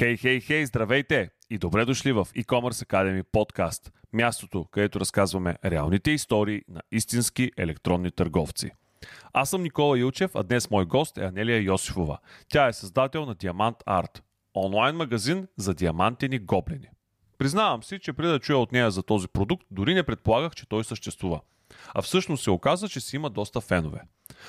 Хей, хей, хей, здравейте и добре дошли в e-commerce Academy подкаст, мястото, където разказваме реалните истории на истински електронни търговци. Аз съм Никола Илчев, а днес мой гост е Анелия Йосифова. Тя е създател на Диамант Арт, онлайн магазин за диамантени гоблени. Признавам си, че преди да чуя от нея за този продукт, дори не предполагах, че той съществува. А всъщност се оказа, че си има доста фенове.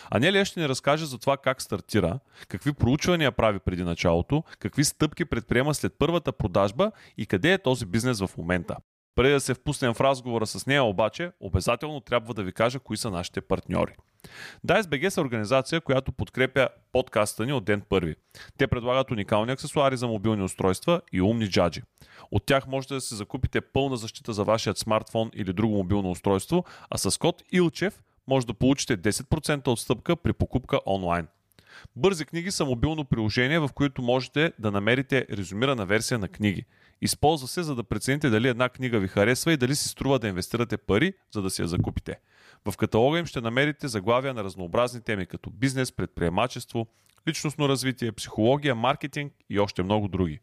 Анелия ще ни разкаже за това как стартира, какви проучвания прави преди началото, какви стъпки предприема след първата продажба и къде е този бизнес в момента. Преди да се впуснем в разговора с нея обаче, обязателно трябва да ви кажа кои са нашите партньори. DiceBG са организация, която подкрепя подкаста ни от ден първи. Те предлагат уникални аксесуари за мобилни устройства и умни джаджи. От тях можете да се закупите пълна защита за вашият смартфон или друго мобилно устройство, а с код ИЛЧЕВ може да получите 10% отстъпка при покупка онлайн. Бързи книги са мобилно приложение, в което можете да намерите резюмирана версия на книги. Използва се, за да прецените дали една книга ви харесва и дали си струва да инвестирате пари, за да си я закупите. В каталога им ще намерите заглавия на разнообразни теми, като бизнес, предприемачество, личностно развитие, психология, маркетинг и още много други.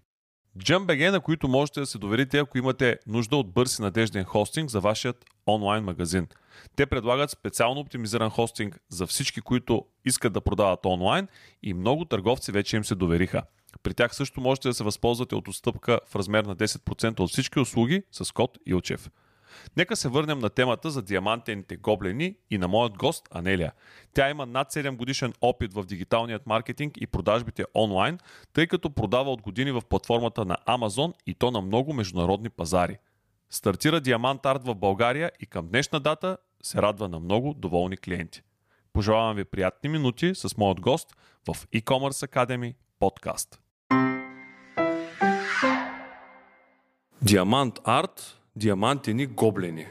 JumpBG, на които можете да се доверите, ако имате нужда от бърз и надежден хостинг за вашият онлайн магазин. Те предлагат специално оптимизиран хостинг за всички, които искат да продават онлайн и много търговци вече им се довериха. При тях също можете да се възползвате от отстъпка в размер на 10% от всички услуги с код Илчев. Нека се върнем на темата за диамантените гоблени и на моят гост Анелия. Тя има над 7 годишен опит в дигиталният маркетинг и продажбите онлайн, тъй като продава от години в платформата на Amazon и то на много международни пазари. Стартира Диамант Арт в България и към днешна дата се радва на много доволни клиенти. Пожелавам ви приятни минути с моят гост в e-commerce Academy подкаст. Диамант Арт диамантени гоблени.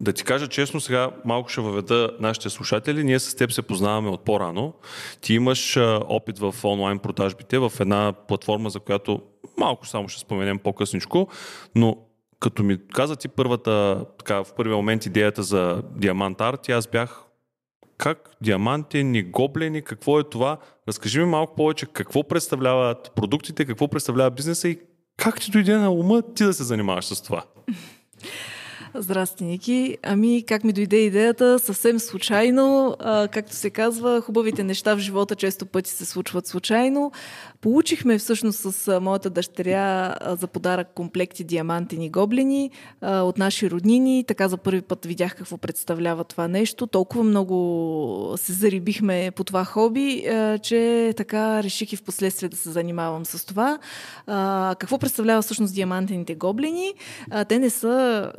Да ти кажа честно, сега малко ще въведа нашите слушатели. Ние с теб се познаваме от по-рано. Ти имаш опит в онлайн продажбите в една платформа, за която малко само ще споменем по-късничко, но като ми каза ти първата, така, в първия момент идеята за Диамант Арт, аз бях как диамантени, гоблени, какво е това? Разкажи ми малко повече какво представляват продуктите, какво представлява бизнеса и как ти дойде на ума ти да се занимаваш с това? Здрасти, Ники. Ами, как ми дойде идеята? Съвсем случайно. А, както се казва, хубавите неща в живота често пъти се случват случайно. Получихме всъщност с моята дъщеря за подарък комплекти диамантени гоблени от наши роднини. Така за първи път видях какво представлява това нещо. Толкова много се зарибихме по това хоби, че така реших и в последствие да се занимавам с това. Какво представлява всъщност диамантените гоблени? Те не са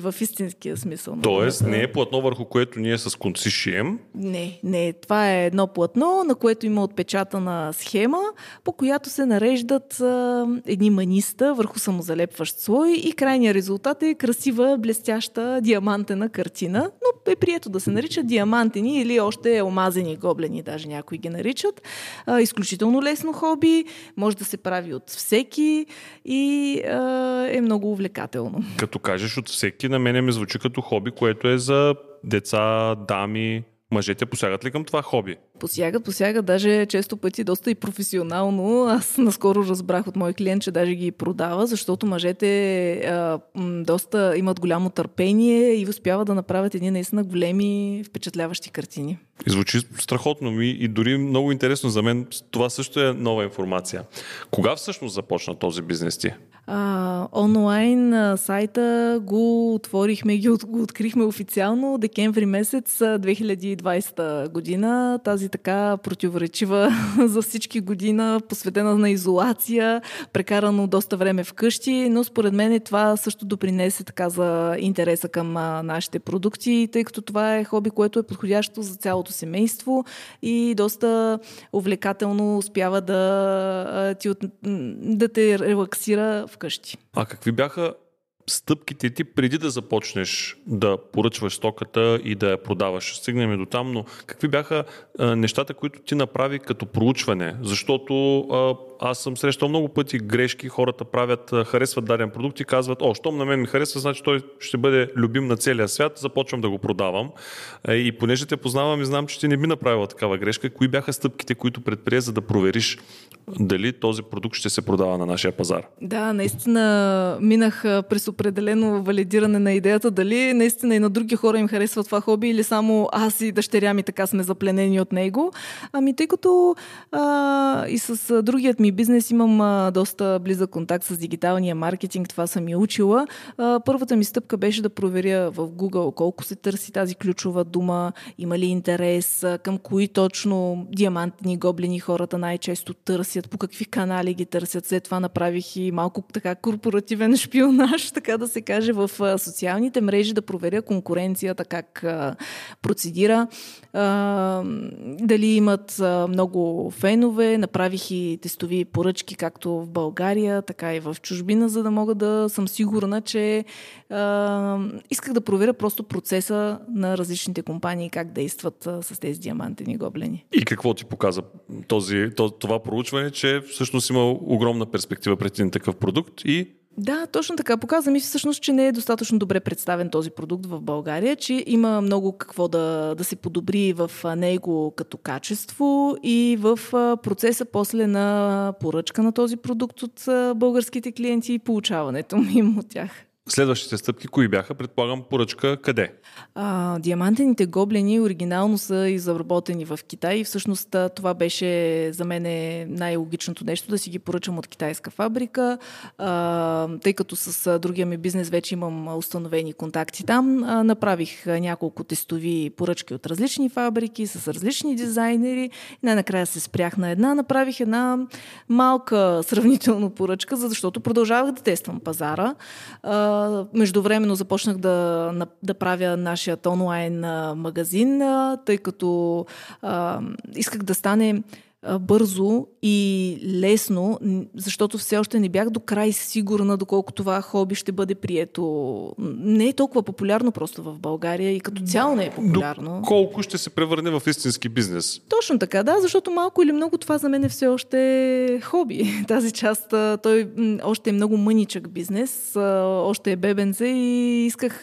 в истинския смисъл. Тоест не е платно върху което ние с конци шием? Не, не. Това е едно платно, на което има отпечатана схема, по която се нареждат а, едни маниста върху самозалепващ слой и крайният резултат е красива, блестяща, диамантена картина, но е прието да се наричат диамантени или още омазени гоблени, даже някои ги наричат. А, изключително лесно хоби, може да се прави от всеки и а, е много увлекателно. Като кажеш от всеки, на мене ми звучи като хоби, което е за деца, дами, Мъжете посягат ли към това хоби? Посягат, посягат, даже често пъти доста и професионално. Аз наскоро разбрах от мой клиент, че даже ги продава, защото мъжете а, доста имат голямо търпение и успяват да направят едни наистина големи впечатляващи картини. И звучи страхотно ми и дори много интересно за мен. Това също е нова информация. Кога всъщност започна този бизнес ти? А, онлайн а, сайта го отворихме, ги от, го открихме официално декември месец 2020 година. Тази така противоречива за всички година, посветена на изолация, прекарано доста време вкъщи, но според мен това също допринесе така за интереса към а, нашите продукти, тъй като това е хоби, което е подходящо за цялото семейство и доста увлекателно успява да, ти, да те релаксира вкъщи. А какви бяха стъпките ти преди да започнеш да поръчваш стоката и да я продаваш. Стигнем до там, но какви бяха а, нещата, които ти направи като проучване? Защото а, аз съм срещал много пъти грешки, хората правят, харесват даден продукт и казват, о, щом на мен ми харесва, значи той ще бъде любим на целия свят, започвам да го продавам. И понеже те познавам и знам, че ти не би направила такава грешка, кои бяха стъпките, които предприе, за да провериш дали този продукт ще се продава на нашия пазар? Да, наистина минах през определено валидиране на идеята, дали наистина и на други хора им харесва това хоби или само аз и дъщеря ми така сме запленени от него. Ами тъй като а, и с другият ми бизнес имам а, доста близък контакт с дигиталния маркетинг, това съм и учила. А, първата ми стъпка беше да проверя в Google колко се търси тази ключова дума, има ли интерес, към кои точно диамантни гоблини хората най-често търсят, по какви канали ги търсят. След това направих и малко така корпоративен шпионаж, така да се каже, в социалните мрежи да проверя конкуренцията, как процедира, дали имат много фенове. Направих и тестови поръчки, както в България, така и в чужбина, за да мога да съм сигурна, че исках да проверя просто процеса на различните компании, как действат с тези диамантени гоблени. И какво ти показа този, това проучване, че всъщност има огромна перспектива пред един такъв продукт и да, точно така. Показва ми всъщност, че не е достатъчно добре представен този продукт в България, че има много какво да, да се подобри в него като качество и в процеса после на поръчка на този продукт от българските клиенти и получаването им от тях. Следващите стъпки, кои бяха? Предполагам, поръчка къде? А, диамантените гоблени оригинално са изработени в Китай и всъщност това беше за мен най-логичното нещо да си ги поръчам от китайска фабрика, а, тъй като с другия ми бизнес вече имам установени контакти там. А, направих няколко тестови поръчки от различни фабрики с различни дизайнери. Най-накрая се спрях на една. Направих една малка сравнително поръчка, защото продължавах да тествам пазара. Междувременно започнах да, да правя нашият онлайн магазин, тъй като а, исках да стане бързо и лесно, защото все още не бях до край сигурна доколко това хоби ще бъде прието. Не е толкова популярно просто в България и като цяло не е популярно. Колко ще се превърне в истински бизнес? Точно така, да, защото малко или много това за мен е все още хоби. Тази част, той още е много мъничък бизнес, още е бебенце и исках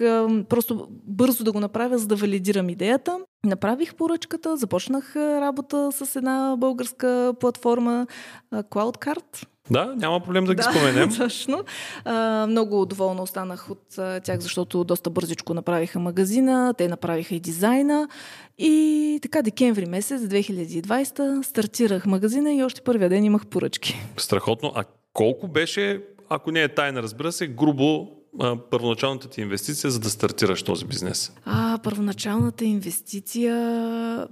просто бързо да го направя, за да валидирам идеята. Направих поръчката, започнах работа с една българска платформа CloudCard. Да, няма проблем да ги да, споменем. Точно. А, много доволна останах от тях, защото доста бързичко направиха магазина, те направиха и дизайна. И така, декември месец 2020 стартирах магазина и още първия ден имах поръчки. Страхотно. А колко беше, ако не е тайна, разбира се, грубо а, първоначалната ти инвестиция, за да стартираш този бизнес? А, първоначалната инвестиция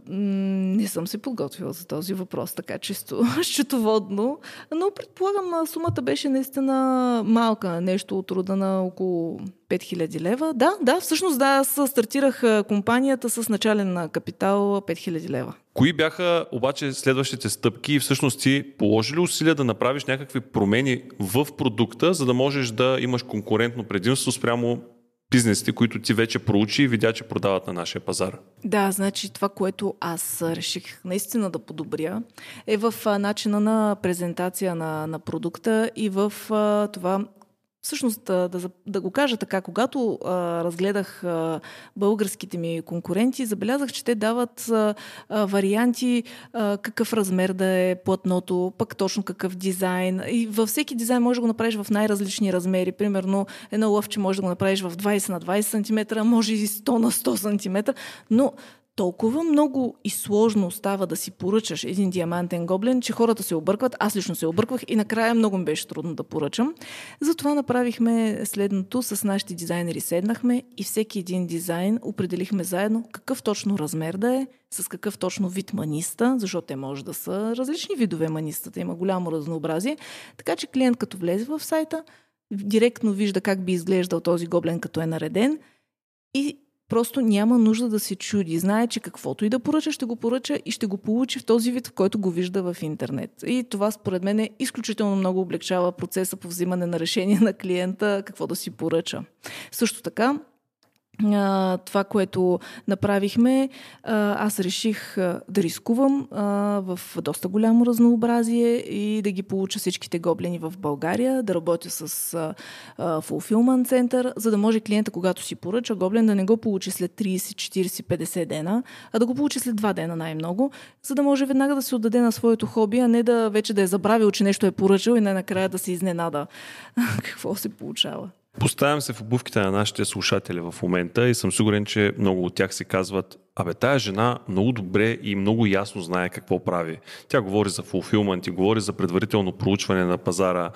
не съм се подготвила за този въпрос, така чисто счетоводно, но предполагам сумата беше наистина малка, нещо от рода на около 5000 лева. Да, да, всъщност да, аз стартирах компанията с начален капитал 5000 лева. Кои бяха обаче следващите стъпки и всъщност ти положи ли усилия да направиш някакви промени в продукта, за да можеш да имаш конкурентно предимство спрямо бизнесите, които ти вече проучи и видя, че продават на нашия пазар? Да, значи това, което аз реших наистина да подобря, е в начина на презентация на, на продукта и в това Всъщност, да, да, да го кажа така, когато а, разгледах а, българските ми конкуренти, забелязах, че те дават а, а, варианти а, какъв размер да е платното, пък точно какъв дизайн. И във всеки дизайн може да го направиш в най-различни размери. Примерно, едно лъвче може да го направиш в 20 на 20 см, може и 100 на 100 см, но толкова много и сложно става да си поръчаш един диамантен гоблен, че хората се объркват. Аз лично се обърквах и накрая много ми беше трудно да поръчам. Затова направихме следното. С нашите дизайнери седнахме и всеки един дизайн определихме заедно какъв точно размер да е, с какъв точно вид маниста, защото те може да са различни видове манистата, има голямо разнообразие. Така че клиент като влезе в сайта, директно вижда как би изглеждал този гоблен като е нареден и Просто няма нужда да се чуди. Знае, че каквото и да поръча, ще го поръча и ще го получи в този вид, в който го вижда в интернет. И това според мен е изключително много облегчава процеса по взимане на решение на клиента какво да си поръча. Също така, това, което направихме, аз реших да рискувам в доста голямо разнообразие и да ги получа всичките гоблени в България, да работя с а, а, Fulfillment център, за да може клиента, когато си поръча гоблен, да не го получи след 30, 40, 50 дена, а да го получи след 2 дена най-много, за да може веднага да се отдаде на своето хоби, а не да вече да е забравил, че нещо е поръчал и най-накрая да се изненада какво се получава. Поставям се в обувките на нашите слушатели в момента и съм сигурен, че много от тях си казват Абе, тая жена много добре и много ясно знае какво прави. Тя говори за фулфилмент и говори за предварително проучване на пазара.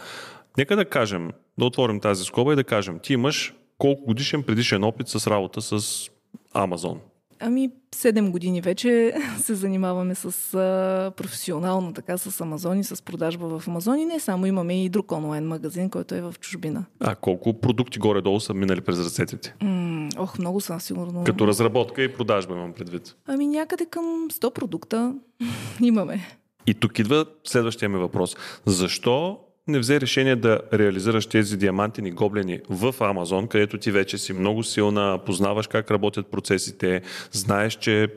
Нека да кажем, да отворим тази скоба и да кажем, ти имаш колко годишен предишен опит с работа с Амазон? Ами, 7 години вече се занимаваме с а, професионално така с Амазон и с продажба в Амазон и не само имаме и друг онлайн магазин, който е в чужбина. А колко продукти горе-долу са минали през ръцете ти? М- ох, много са, сигурно. Като разработка и продажба имам предвид. Ами някъде към 100 продукта имаме. И тук идва следващия ми въпрос. Защо не взе решение да реализираш тези диамантини гоблени в Амазон, където ти вече си много силна, познаваш как работят процесите, знаеш, че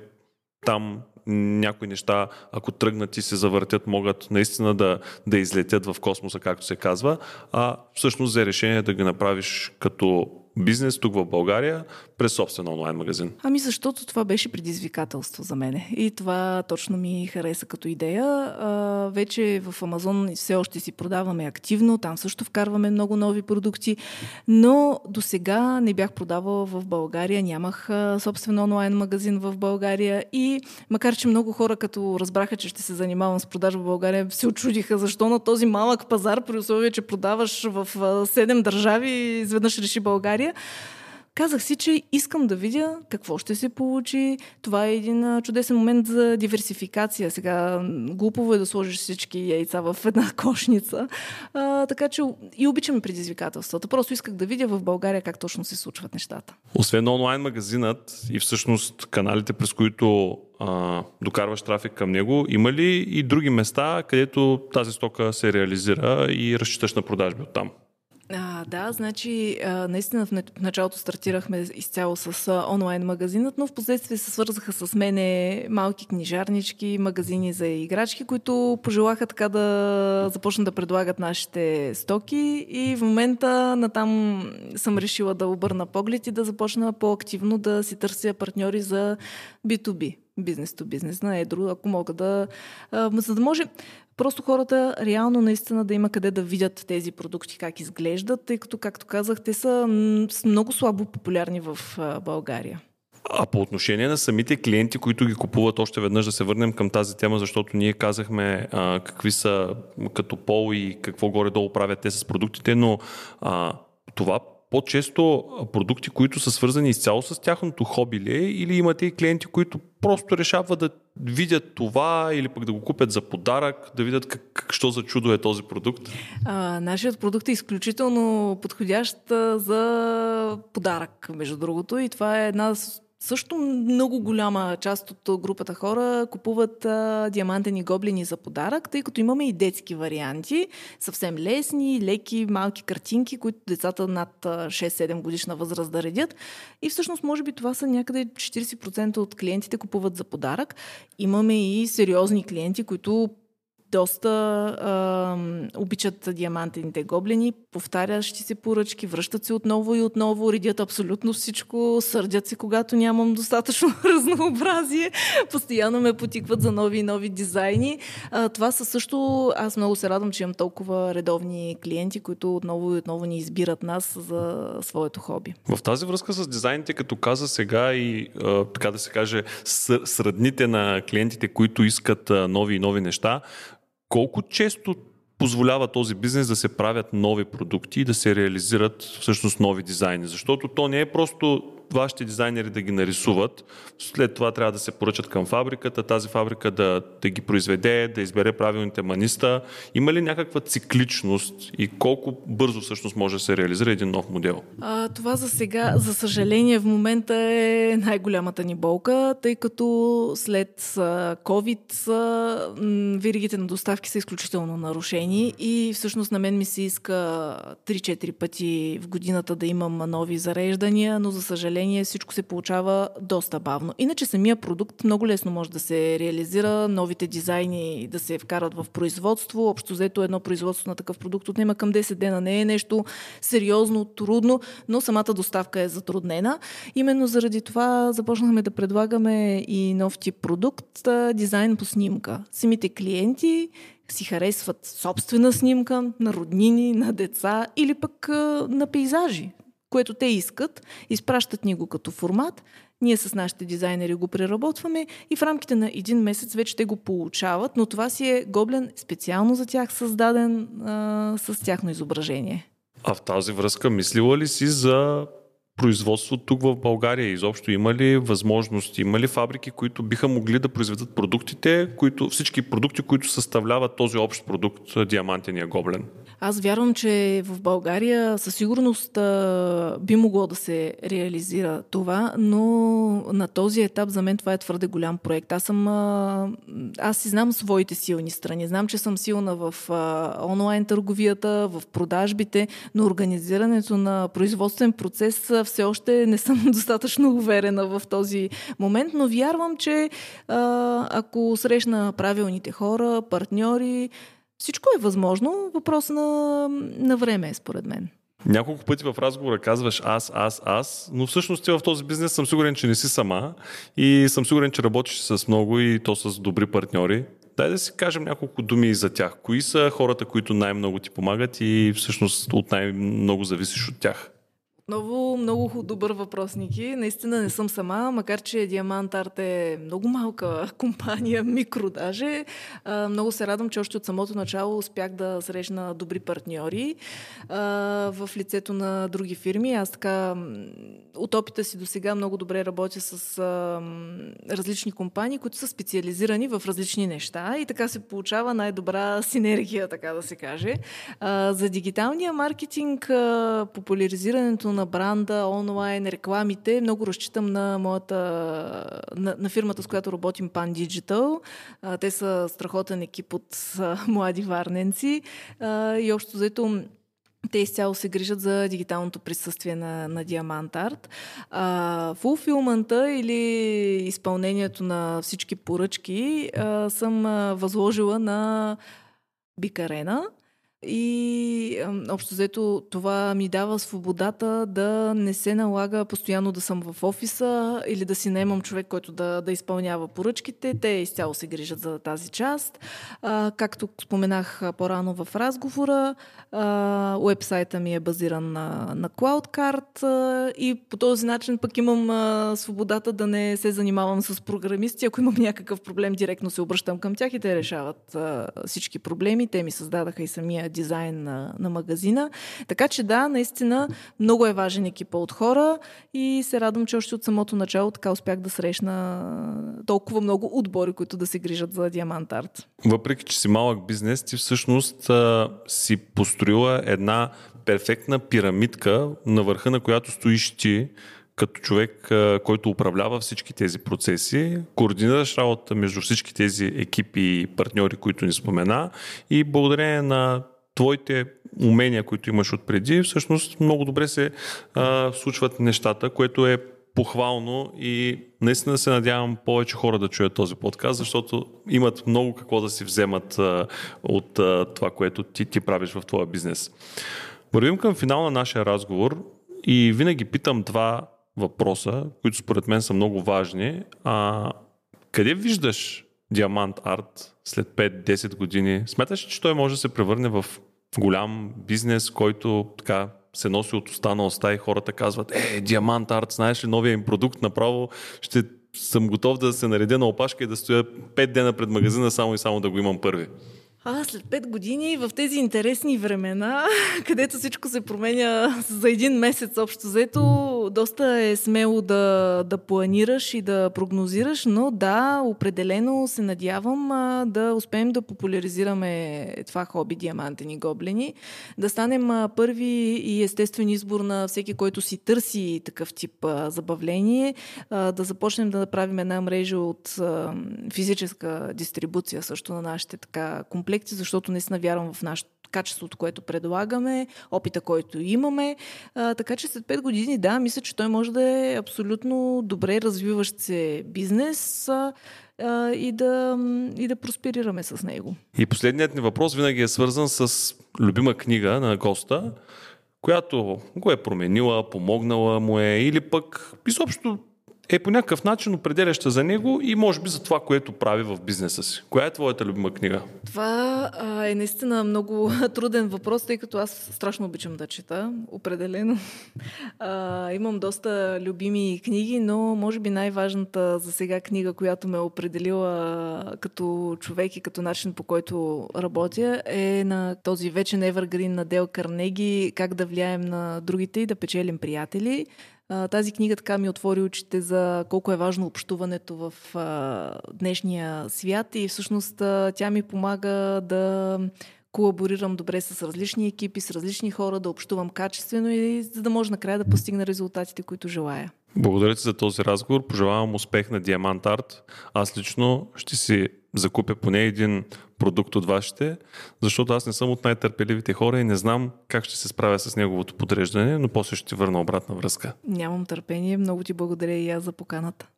там някои неща, ако тръгнат и се завъртят, могат наистина да, да излетят в космоса, както се казва, а всъщност взе решение да ги направиш като бизнес тук в България през собствен онлайн магазин? Ами защото това беше предизвикателство за мене. И това точно ми хареса като идея. А, вече в Амазон все още си продаваме активно, там също вкарваме много нови продукти, но до сега не бях продавала в България, нямах собствен онлайн магазин в България и макар, че много хора като разбраха, че ще се занимавам с продажа в България, се очудиха защо на този малък пазар, при условие, че продаваш в 7 държави, изведнъж реши България. Казах си, че искам да видя какво ще се получи. Това е един чудесен момент за диверсификация. Сега глупово е да сложиш всички яйца в една кошница. А, така че и обичаме предизвикателствата. Просто исках да видя в България как точно се случват нещата. Освен онлайн магазинът и всъщност каналите, през които а, докарваш трафик към него, има ли и други места, където тази стока се реализира и разчиташ на продажби от там? А, да, значи а, наистина в началото стартирахме изцяло с а, онлайн магазинът, но в последствие се свързаха с мене малки книжарнички, магазини за играчки, които пожелаха така да започнат да предлагат нашите стоки. И в момента натам съм решила да обърна поглед и да започна по-активно да си търся партньори за B2B бизнес то бизнес на едро, ако мога да... За да може просто хората реално наистина да има къде да видят тези продукти как изглеждат, тъй като, както казах, те са много слабо популярни в България. А по отношение на самите клиенти, които ги купуват, още веднъж да се върнем към тази тема, защото ние казахме а, какви са като пол и какво горе-долу правят те с продуктите, но а, това по-често продукти, които са свързани изцяло с тяхното хоби ли е, или имате и клиенти, които просто решават да видят това или пък да го купят за подарък, да видят как, как що за чудо е този продукт? А, нашият продукт е изключително подходящ за подарък, между другото, и това е една също много голяма част от групата хора купуват а, диамантени гоблини за подарък, тъй като имаме и детски варианти, съвсем лесни, леки, малки картинки, които децата над 6-7 годишна възраст да редят. И всъщност, може би това са някъде 40% от клиентите купуват за подарък. Имаме и сериозни клиенти, които доста а, обичат диамантените гоблени, повтарящи се поръчки, връщат се отново и отново, редят абсолютно всичко, сърдят се, когато нямам достатъчно разнообразие, постоянно ме потикват за нови и нови дизайни. А, това са също, аз много се радвам, че имам толкова редовни клиенти, които отново и отново ни избират нас за своето хоби. В тази връзка с дизайните, като каза сега и а, така да се каже, сръдните на клиентите, които искат нови и нови неща, колко често позволява този бизнес да се правят нови продукти и да се реализират всъщност нови дизайни? Защото то не е просто вашите дизайнери да ги нарисуват. След това трябва да се поръчат към фабриката, тази фабрика да, да ги произведе, да избере правилните маниста. Има ли някаква цикличност и колко бързо всъщност може да се реализира един нов модел? А, това за сега, за съжаление, в момента е най-голямата ни болка, тъй като след COVID виригите на доставки са изключително нарушени и всъщност на мен ми се иска 3-4 пъти в годината да имам нови зареждания, но за съжаление съжаление, всичко се получава доста бавно. Иначе самия продукт много лесно може да се реализира, новите дизайни да се вкарат в производство. Общо взето едно производство на такъв продукт отнема към 10 дена. Не е нещо сериозно, трудно, но самата доставка е затруднена. Именно заради това започнахме да предлагаме и нов тип продукт, дизайн по снимка. Самите клиенти си харесват собствена снимка на роднини, на деца или пък на пейзажи, което те искат, изпращат ни го като формат, ние с нашите дизайнери го преработваме и в рамките на един месец вече те го получават, но това си е гоблен специално за тях създаден а, с тяхно изображение. А в тази връзка мислила ли си за производство тук в България? Изобщо има ли възможности, има ли фабрики, които биха могли да произведат продуктите, които, всички продукти, които съставляват този общ продукт, диамантения гоблен? Аз вярвам, че в България със сигурност би могло да се реализира това, но на този етап за мен това е твърде голям проект. Аз съм. Аз си знам своите силни страни. Знам, че съм силна в онлайн търговията, в продажбите, но организирането на производствен процес все още не съм достатъчно уверена в този момент, но вярвам, че ако срещна правилните хора, партньори, всичко е възможно. Въпрос на, на време е, според мен. Няколко пъти в разговора казваш аз, аз, аз, но всъщност ти в този бизнес съм сигурен, че не си сама и съм сигурен, че работиш с много и то с добри партньори. Дай да си кажем няколко думи за тях. Кои са хората, които най-много ти помагат и всъщност от най-много зависиш от тях? Отново много добър въпрос, Ники. Наистина не съм сама, макар че Диамант Арт е много малка компания, микро даже. много се радвам, че още от самото начало успях да срещна добри партньори в лицето на други фирми. Аз така от опита си до сега много добре работя с различни компании, които са специализирани в различни неща и така се получава най-добра синергия, така да се каже. за дигиталния маркетинг, популяризирането на бранда, онлайн, рекламите. Много разчитам на моята, на, на фирмата, с която работим, Pan Digital. те са страхотен екип от млади варненци и общо взето те изцяло се грижат за дигиталното присъствие на, на Diamant Art. А, фулфилмента или изпълнението на всички поръчки а, съм а, възложила на Бикарена, и общо взето това ми дава свободата да не се налага постоянно да съм в офиса или да си наемам човек, който да, да изпълнява поръчките. Те изцяло се грижат за тази част. А, както споменах по-рано в разговора, уебсайта ми е базиран на, на CloudCard а, и по този начин пък имам а, свободата да не се занимавам с програмисти. Ако имам някакъв проблем, директно се обръщам към тях и те решават а, всички проблеми. Те ми създадаха и самия дизайн на, на магазина. Така че да, наистина много е важен екипа от хора и се радвам, че още от самото начало така успях да срещна толкова много отбори, които да се грижат за Диамант Арт. Въпреки, че си малък бизнес, ти всъщност а, си построила една перфектна пирамидка, на върха на която стоиш ти, като човек, който управлява всички тези процеси, координираш работа между всички тези екипи и партньори, които ни спомена и благодарение на твоите умения, които имаш отпреди, всъщност много добре се а, случват нещата, което е похвално и наистина се надявам повече хора да чуят този подкаст, защото имат много какво да си вземат а, от а, това, което ти, ти правиш в твоя бизнес. Вървим към финал на нашия разговор и винаги питам два въпроса, които според мен са много важни. А, къде виждаш Диамант Арт след 5-10 години, смяташ, че той може да се превърне в голям бизнес, който така се носи от уста на и хората казват, е, Диамант Арт, знаеш ли новия им продукт, направо ще съм готов да се наредя на опашка и да стоя 5 дена пред магазина само и само да го имам първи. А, след пет години в тези интересни времена, където всичко се променя за един месец общо взето, доста е смело да, да планираш и да прогнозираш, но да, определено се надявам а, да успеем да популяризираме това хоби диамантени гоблени, да станем а, първи и естествен избор на всеки, който си търси такъв тип а, забавление, а, да започнем да направим една мрежа от а, физическа дистрибуция също на нашите така комплекти, защото наистина вярвам в нашето качеството, което предлагаме, опита, който имаме. А, така че след 5 години, да, мисля, мисля, че той може да е абсолютно добре развиващ се бизнес а, и, да, и да просперираме с него. И последният ни въпрос винаги е свързан с любима книга на госта, която го е променила, помогнала му е или пък изобщо е по някакъв начин определяща за него и може би за това, което прави в бизнеса си. Коя е твоята любима книга? Това а, е наистина много труден въпрос, тъй като аз страшно обичам да чета, определено. А, имам доста любими книги, но може би най-важната за сега книга, която ме е определила като човек и като начин по който работя, е на този вечен Evergreen на Дел Карнеги «Как да влияем на другите и да печелим приятели». Тази книга така ми отвори очите за колко е важно общуването в днешния свят и всъщност тя ми помага да колаборирам добре с различни екипи, с различни хора, да общувам качествено и за да може накрая да постигна резултатите, които желая. Благодаря ти за този разговор. Пожелавам успех на Diamant Art. Аз лично ще си закупя поне един продукт от вашите, защото аз не съм от най-търпеливите хора и не знам как ще се справя с неговото подреждане, но после ще ти върна обратна връзка. Нямам търпение. Много ти благодаря и аз за поканата.